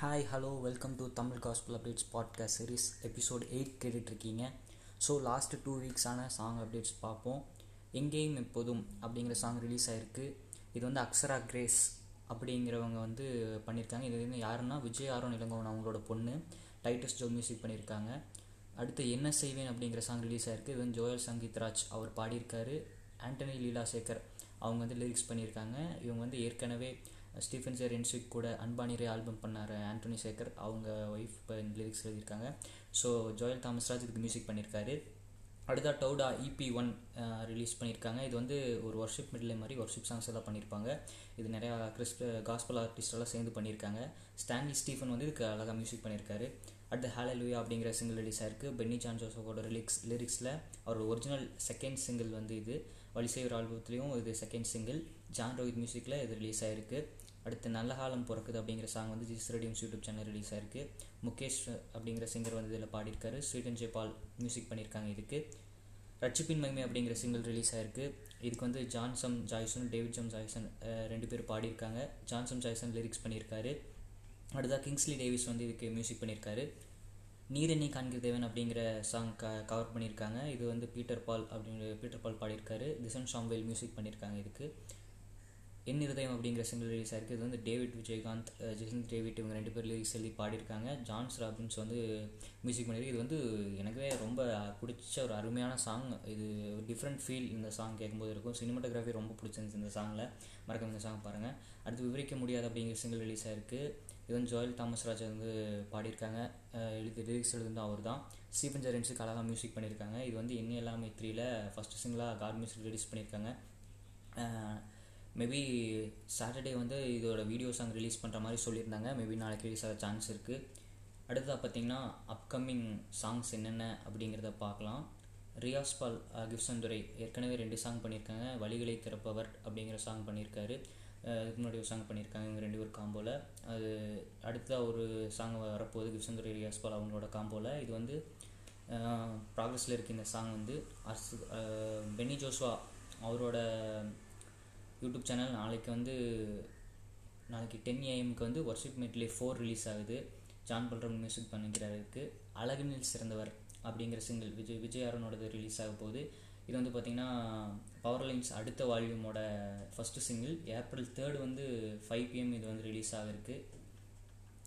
Hi hello welcome to Tamil gospel updates podcast series episode eight கேட்டுட்ருக்கீங்க. So last two வீக்ஸான song updates பார்ப்போம். எங்கேயும் எப்போதும் அப்படிங்கிற சாங் ரிலீஸ் ஆகிருக்கு இது வந்து அக்ஸரா கிரேஸ் அப்படிங்கிறவங்க வந்து பண்ணியிருக்காங்க. இது வந்து யாருன்னா விஜய் ஆரோன் இளங்கோவன் அவங்களோட பொண்ணு. டைட்டஸ் ஜோ மியூசிக் பண்ணியிருக்காங்க. அடுத்து என்ன செய்வேன் அப்படிங்கிற சாங் ரிலீஸ் ஆகிருக்கு இது வந்து ஜோயல் சங்கீத் ராஜ் அவர் பாடியிருக்காரு. ஆண்டனி லீலா சேகர் அவங்க வந்து லிரிக்ஸ் பண்ணியிருக்காங்க. இவங்க வந்து ஏற்கனவே ஸ்டீஃபன் சேர் என்ஸ்விக் கூட அன்பானிரே ஆல்பம் பண்ணார் ஆண்டோனி சேகர். அவங்க ஒய்ஃப் இப்போ லிரிக்ஸ் எழுதியிருக்காங்க. ஸோ ஜோயல் தாமஸ்ராஜ் இதுக்கு மியூசிக் பண்ணியிருக்காரு. அடுத்தா டவுடா இபி ஒன் ரிலீஸ் பண்ணியிருக்காங்க. இது வந்து ஒரு ஒர்ஷிப் மிடில் மாதிரி ஒர்ஷிப் சாங்ஸ் எல்லாம் பண்ணியிருப்பாங்க. இது நிறையா கிறிஸ்ட காஸ்பல் ஆர்டிஸ்டெல்லாம் சேர்ந்து பண்ணியிருக்காங்க. ஸ்டான்லி ஸ்டீஃபன் வந்து இதுக்கு அழகாக மியூசிக் பண்ணியிருக்காரு. அடுத்து லூயா அப்படிங்கிற சிங்கிள் ரிலீஸ் ஆயிருக்கு. பென்னி ஜான் ஜோசஃபோட லிரிக்ஸ் லிரிக்ஸில் அவரோட ஒரிஜினல் செகண்ட் சிங்கிள் வந்து இது. வலிசேவர் ஆல்பத்துலேயும் இது செகண்ட் சிங்கிள் ஜான் ரோஹித் மியூசிக்கில் இது ரிலீஸ் ஆயிருக்கு. அடுத்து நல்ல காலம் பிறக்குது அப்படிங்கிற சாங் வந்து ஜிஸ் ரேடியம்ஸ் யூடியூப் சேனல் ரிலீஸ் ஆயிருக்கு. முகேஷ் அப்படிங்கிற சிங்கர் வந்து இதில் பாடியிருக்காரு. ஸ்ரீடன் ஜெய்பால் மியூசிக் பண்ணியிருக்காங்க இதுக்கு. ரட்சிப்பின் மகிமை அப்படிங்கிற சிங்கிள் ரிலீஸ் ஆயிருக்கு. இதுக்கு வந்து ஜான்சம் ஜாய்சன் டேவிட் ஜம் ஜாய்சன் ரெண்டு பேர் பாடியிருக்காங்க. ஜான்சம் ஜாய்சன் லிரிக்ஸ் பண்ணியிருக்காரு. அடுத்தா கிங்ஸ்லி டேவிஸ் வந்து இதுக்கு மியூசிக் பண்ணியிருக்காரு. நீரெண்ணி காண்கிற தேவன் அப்படிங்கிற சாங் க கவர் பண்ணியிருக்காங்க. இது வந்து பீட்டர் பால் அப்படிங்கிற பீட்டர் பால் பாடியிருக்காரு. திசன் ஷாம்வேல் மியூசிக் பண்ணியிருக்காங்க இதுக்கு. என் இருதயம் அப்படிங்கிற சிங்கிள் ரிலீஸ் ஆயிருக்கு இது வந்து டேவிட் விஜயகாந்த் ஜெசந்த் டேவிட் இவங்க ரெண்டு பேர் லிரிக்ஸ் எழுதி பாடியிருக்காங்க. ஜான்ஸ் ராபின்ஸ் வந்து மியூசிக் பண்ணியிருக்கு. இது வந்து எனக்கே ரொம்ப பிடிச்ச ஒரு அருமையான சாங் இது டிஃப்ரெண்ட் ஃபீல் இந்த சாங் கேட்கும்போது இருக்கும். சினிமாட்டோகிராஃபி ரொம்ப பிடிச்சிருந்துச்சு இந்த சாங்கில் மறக்காம இந்த சாங் பாருங்கள் அடுத்து விவரிக்க முடியாது அப்படிங்கிற சிங்கிள் ரிலீஸ் ஆயிருக்கு இது வந்து ஜோயல் தாமஸ் ராஜா வந்து பாடியிருக்காங்க. எழுதி லிரிக்ஸ் எழுதுந்து அவர் தான் ஸ்டீஃபன் ஜெரன்ஸுக்கு அழகாக மியூசிக் பண்ணியிருக்காங்க. இது வந்து என்ன எல்லாமே த்ரீல ஃபஸ்ட்டு சிங்கிளாக காட் மியூசிக் ரிலீஸ் பண்ணியிருக்காங்க. மேபி சாட்டர்டே வந்து இதோட வீடியோ சாங் ரிலீஸ் பண்ணுற மாதிரி சொல்லியிருந்தாங்க. மேபி நாளைக்கு ரிலீஸ் ஆக சான்ஸ் இருக்குது அடுத்ததாக பார்த்தீங்கன்னா அப்கமிங் சாங்ஸ் என்னென்ன அப்படிங்கிறத பார்க்கலாம். ரியாஸ் பால் கிப்சந்துரை ஏற்கனவே ரெண்டு சாங் பண்ணியிருக்காங்க. வழிகளை திறப்பவர் அப்படிங்கிற சாங் பண்ணியிருக்காரு. இதுக்கு முன்னாடி ஒரு சாங் பண்ணியிருக்காங்க. இவங்க ரெண்டு பேர் காம்போவில் அது அடுத்ததாக ஒரு சாங் வரப்போகுது. கிப்சந்துரை ரியாஸ் பால் அவங்களோட காம்போவில் இது வந்து ப்ராக்ரஸில் இருக்க இந்த சாங் வந்து. அர்ஸ் பென்னி ஜோஸ்வா அவரோட யூடியூப் சேனல் நாளைக்கு வந்து நாளைக்கு டென் ஏஎம்க்கு வந்து ஒர்ஷிப் மெட்லே ஃபோர் ரிலீஸ் ஆகுது. ஜான் பல்ரம் மியூசிக் பண்ணிக்கிறாருக்கு. அழகுனில் சிறந்தவர் அப்படிங்கிற சிங்கிள் விஜய் விஜய் அருணோடது ரிலீஸ் ஆக போகுது. இது வந்து பார்த்திங்கன்னா பவர் லைன்ஸ் அடுத்த வால்யூமோட ஃபஸ்ட்டு சிங்கிள் ஏப்ரல் தேர்டு வந்து ஃபைவ் பிஎம் இது வந்து ரிலீஸ் ஆகிருக்கு.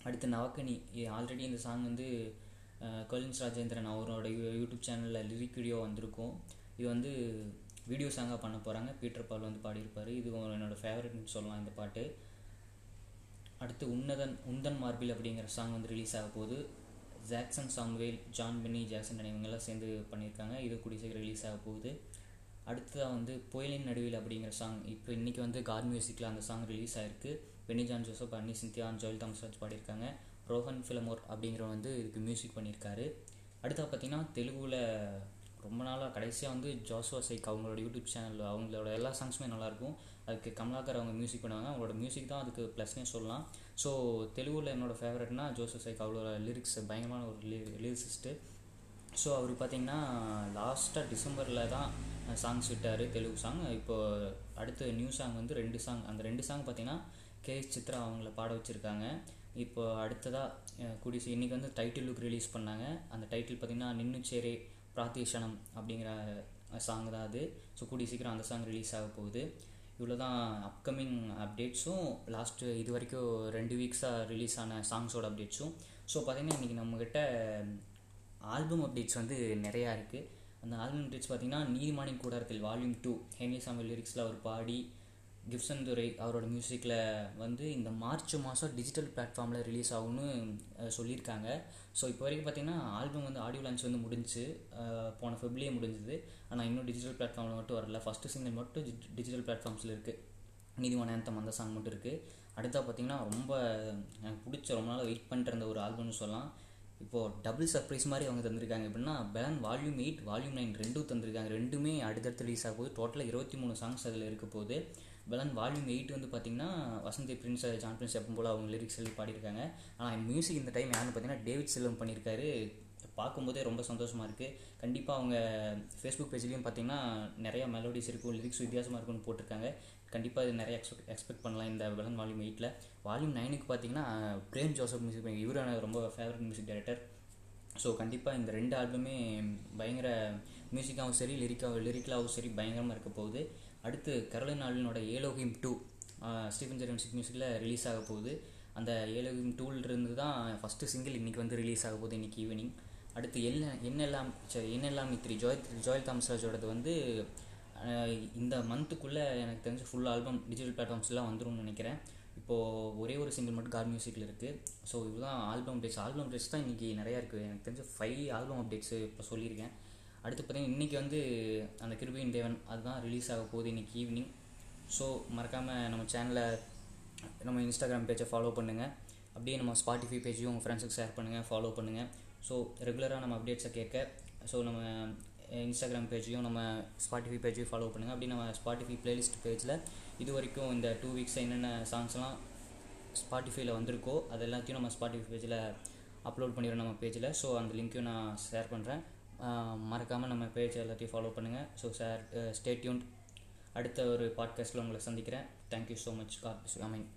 அடுத்து நவக்கனி ஆல்ரெடி இந்த சாங் வந்து கொலின்ஸ் ராஜேந்திரன் அவரோட யூடியூப் சேனலில் லிரிக் வீடியோ வந்திருக்கும். இது வந்து வீடியோ சாங்காக பண்ண போகிறாங்க பீட்டர் பால் வந்து பாடியிருப்பார். இது என்னோடய ஃபேவரட்னு சொல்லலாம் இந்த பாட்டு. அடுத்து உன்னதன் உந்தன் மார்பில் அப்படிங்கிற சாங் வந்து ரிலீஸ் ஆக போகுது. ஜாக்சன் சாம்வேல் ஜான் பென்னி ஜாக்சன் இவங்கெல்லாம் சேர்ந்து பண்ணியிருக்காங்க. இது கூடிய சீக்கிரம் ரிலீஸ் ஆக போகுது. அடுத்ததாக வந்து புயலின் நடுவில் அப்படிங்கிற சாங் இப்போ இன்றைக்கி வந்து கார் மியூசிக்கில் அந்த சாங் ரிலீஸ் ஆகிருக்கு பென்னி ஜான் ஜோசப் அன்னி சிந்தியா ஜோயல் தாம்ஸ்ராஜ் பாடியிருக்காங்க. ரோஹன் ஃபிலமோர் அப்படிங்கிறவங்க வந்து இதுக்கு மியூசிக் பண்ணியிருக்காரு. அடுத்தா பார்த்தீங்கன்னா தெலுங்குல ரொம்ப நாளாக கடைசியாக வந்து ஜோசுவா சைக் அவங்களோட யூடியூப் சேனல் அவங்களோட எல்லா சாங்ஸுமே நல்லாயிருக்கும். அதுக்கு கமலாக்கர் அவங்க மியூசிக் பண்ணுவாங்க. அவங்களோட மியூசிக் தான் அதுக்கு ப்ளஸ்னே சொல்லலாம். ஸோ தெலுங்குவில் என்னோட ஃபேவரட்னா ஜோசுவா சைக். அவளோட லிரிக்ஸ் பயங்கரமான ஒரு லிரிக்ஸிஸ்ட்டு ஸோ அவர் பார்த்திங்கன்னா லாஸ்ட்டாக டிசம்பரில் தான் சாங்ஸ் விட்டார் தெலுங்கு சாங் இப்போ அடுத்த நியூ சாங் வந்து ரெண்டு சாங் அந்த ரெண்டு சாங் பார்த்திங்கன்னா கே எஸ் சித்ரா அவங்கள பாட வச்சுருக்காங்க. இப்போ அடுத்ததாக குடிசை இன்றைக்கி வந்து டைட்டில் லுக் ரிலீஸ் பண்ணாங்க. அந்த டைட்டில் பார்த்திங்கன்னா நின்னுச்சேரே பிரார்த்தீஷனம் அப்படிங்கிற சாங் தான் அது. ஸோ கூடிய சீக்கிரம் அந்த சாங் ரிலீஸ் ஆக போகுது. இவ்வளோ தான் அப்கமிங் அப்டேட்ஸும் லாஸ்ட்டு இது வரைக்கும் ரெண்டு வீக்ஸாக ரிலீஸ் ஆன சாங்ஸோட அப்டேட்ஸும் ஸோ பார்த்திங்கன்னா இன்றைக்கி நம்மக்கிட்ட ஆல்பம் அப்டேட்ஸ் வந்து நிறையா இருக்குது அந்த ஆல்பம் அப்டேட்ஸ் பார்த்திங்கன்னா நீதிமானின் கூடாரத்தில் வால்யூம் டூ ஹென்லி சாமியல் லிரிக்ஸில் அவர் பாடி கிப்சன் துரை அவரோட மியூசிக்கில் வந்து இந்த மார்ச் மாதம் டிஜிட்டல் பிளாட்ஃபார்மில் ரிலீஸ் ஆகும்னு சொல்லியிருக்காங்க. ஸோ இப்போ வரைக்கும் பார்த்திங்கன்னா ஆல்பம் வந்து ஆடியோ லான்ச் வந்து முடிஞ்சு போன ஃபெப்ரிலே முடிஞ்சுது. ஆனால் இன்னும் டிஜிட்டல் பிளாட்ஃபார்மில் மட்டும் வரல. ஃபஸ்ட்டு சிங்கிள் மட்டும் டிஜிட்டல் பிளாட்ஃபார்ம்ஸில் இருக்குது நீதிவான ஆந்தம் அந்த சாங் மட்டும் இருக்குது அடுத்தா பார்த்திங்கன்னா ரொம்ப எனக்கு பிடிச்ச ரொம்ப நாள் வெயிட் பண்ணிட்டு இருந்த ஒரு ஆல்பம்னு சொல்லலாம். இப்போது டபுள் சர்ப்ரைஸ் மாதிரி அவங்க தந்திருக்காங்க. எப்படின்னா பெலன் வால்யூம் எயிட் வால்யூம் நைன் ரெண்டும் தந்திருக்காங்க. ரெண்டுமே அடுத்தடுத்து ரிலீஸ் ஆக போகுது. டோட்டலாக இருபத்தி மூணு சாங்ஸ் அதில் இருக்க போகுது. பெலன் வால்யூம் எயிட் வந்து பார்த்திங்கன்னா வசந்தி பிரின்ஸ் ஜான் பிரின்ஸ் எப்போ போல் அவங்க லிரிக்ஸ் எழுதி பாடியிருக்காங்க. ஆனால் மியூசிக் இந்த டைம் யாருன்னு பார்த்தீங்கன்னா டேவிட் செல்வம் பண்ணியிருக்காரு. பார்க்கும்போதே ரொம்ப சந்தோஷமாக இருக்குது கண்டிப்பாக அவங்க ஃபேஸ்புக் பேஜ்லேயும் பார்த்தீங்கன்னா நிறையா மெலோடிஸ் இருக்கும் லிரிக்ஸ் வித்தியாசமாக இருக்கும்னு போட்டிருக்காங்க. கண்டிப்பாக இது நிறைய எக்ஸ்பெக்ட் எக்ஸ்பெக்ட் பண்ணலாம் இந்த விலன் வால்யூம் எயிட்டில் வால்யூம் நைனுக்கு பார்த்தீங்கன்னா பிரேம் ஜோசப் மியூசிக் இவர் எனக்கு ரொம்ப ஃபேவரட் மியூசிக் டைரக்டர் ஸோ கண்டிப்பாக இந்த ரெண்டு ஆல்பமே பயங்கர மியூசிக்காகவும் சரி லிரிக்காகவும் லிரிக்கலாகவும் சரி பயங்கரமாக இருக்க போகுது. அடுத்து கரோலின் ஆல்வினோட ஏலோகிம் டூ ஸ்டீஃபன் ஜெரன் சிக் மியூசிக்கில் ரிலீஸ் ஆக போகுது. அந்த ஏலோகிம் டூலிருந்து தான் ஃபஸ்ட்டு சிங்கிள் இன்றைக்கி வந்து ரிலீஸ் ஆக போகுது இன்றைக்கி ஈவினிங் அடுத்து என்ன என்னெல்லாம் சரி என்னெல்லாம் மித்ரி ஜோய் ஜோயல் தாமஸ்ராஜோடது வந்து இந்த மந்த்துக்குள்ளே எனக்கு தெரிஞ்சு ஃபுல் ஆல்பம் டிஜிட்டல் பிளாட்ஃபார்ம்ஸ்லாம் வந்துரும்னு நினைக்கிறேன். இப்போது ஒரே ஒரு சிங்கிள் மட்டும் கார் மியூசிக்கில் இருக்குது ஸோ இதுதான் ஆல்பம் அப்டேட்ஸ் ஆல்பம் அப்டேட்ஸ் தான் இன்றைக்கி நிறையா இருக்குது எனக்கு தெரிஞ்சு ஃபைவ் ஆல்பம் அப்டேட்ஸ் இப்போ சொல்லியிருக்கேன். அடுத்து பார்த்தீங்கன்னா இன்றைக்கி வந்து அந்த கிருபியின் தேவன் அதுதான் ரிலீஸ் ஆக போகுது இன்றைக்கி ஈவினிங் ஸோ மறக்காமல் நம்ம சேனலை நம்ம இன்ஸ்டாகிராம் பேஜை ஃபாலோ பண்ணுங்கள் அப்படியே நம்ம ஸ்பாட்டிஃபை பேஜையும் உங்கள் ஃப்ரெண்ட்ஸுக்கு ஷேர் பண்ணுங்கள் ஃபாலோ பண்ணுங்கள் ஸோ ரெகுலராக நம்ம அப்டேட்ஸை கேட்க ஸோ நம்ம இன்ஸ்டாகிராம் பேஜையும் நம்ம ஸ்பாட்டிஃபை பேஜையும் ஃபாலோ பண்ணுங்கள் அப்படி நம்ம ஸ்பாட்டிஃபை பிளேலிஸ்ட் பேஜில் இது வரைக்கும் இந்த டூ வீக்ஸ் என்னென்ன சாங்ஸ்லாம் ஸ்பாட்டிஃபைல வந்திருக்கோ அது எல்லாத்தையும் நம்ம ஸ்பாட்டிஃபை பேஜில் அப்லோட் பண்ணிடுறோம் நம்ம பேஜில் ஸோ அந்த லிங்க்கையும் நான் ஷேர் பண்ணுறேன் மறக்காமல் நம்ம பேஜ் எல்லாத்தையும் ஃபாலோ பண்ணுங்கள் ஸோ சார் ஸ்டேட்யூன்ட் அடுத்த ஒரு பாட்காஸ்ட்டில் உங்களை சந்திக்கிறேன். Thank you so much God I mean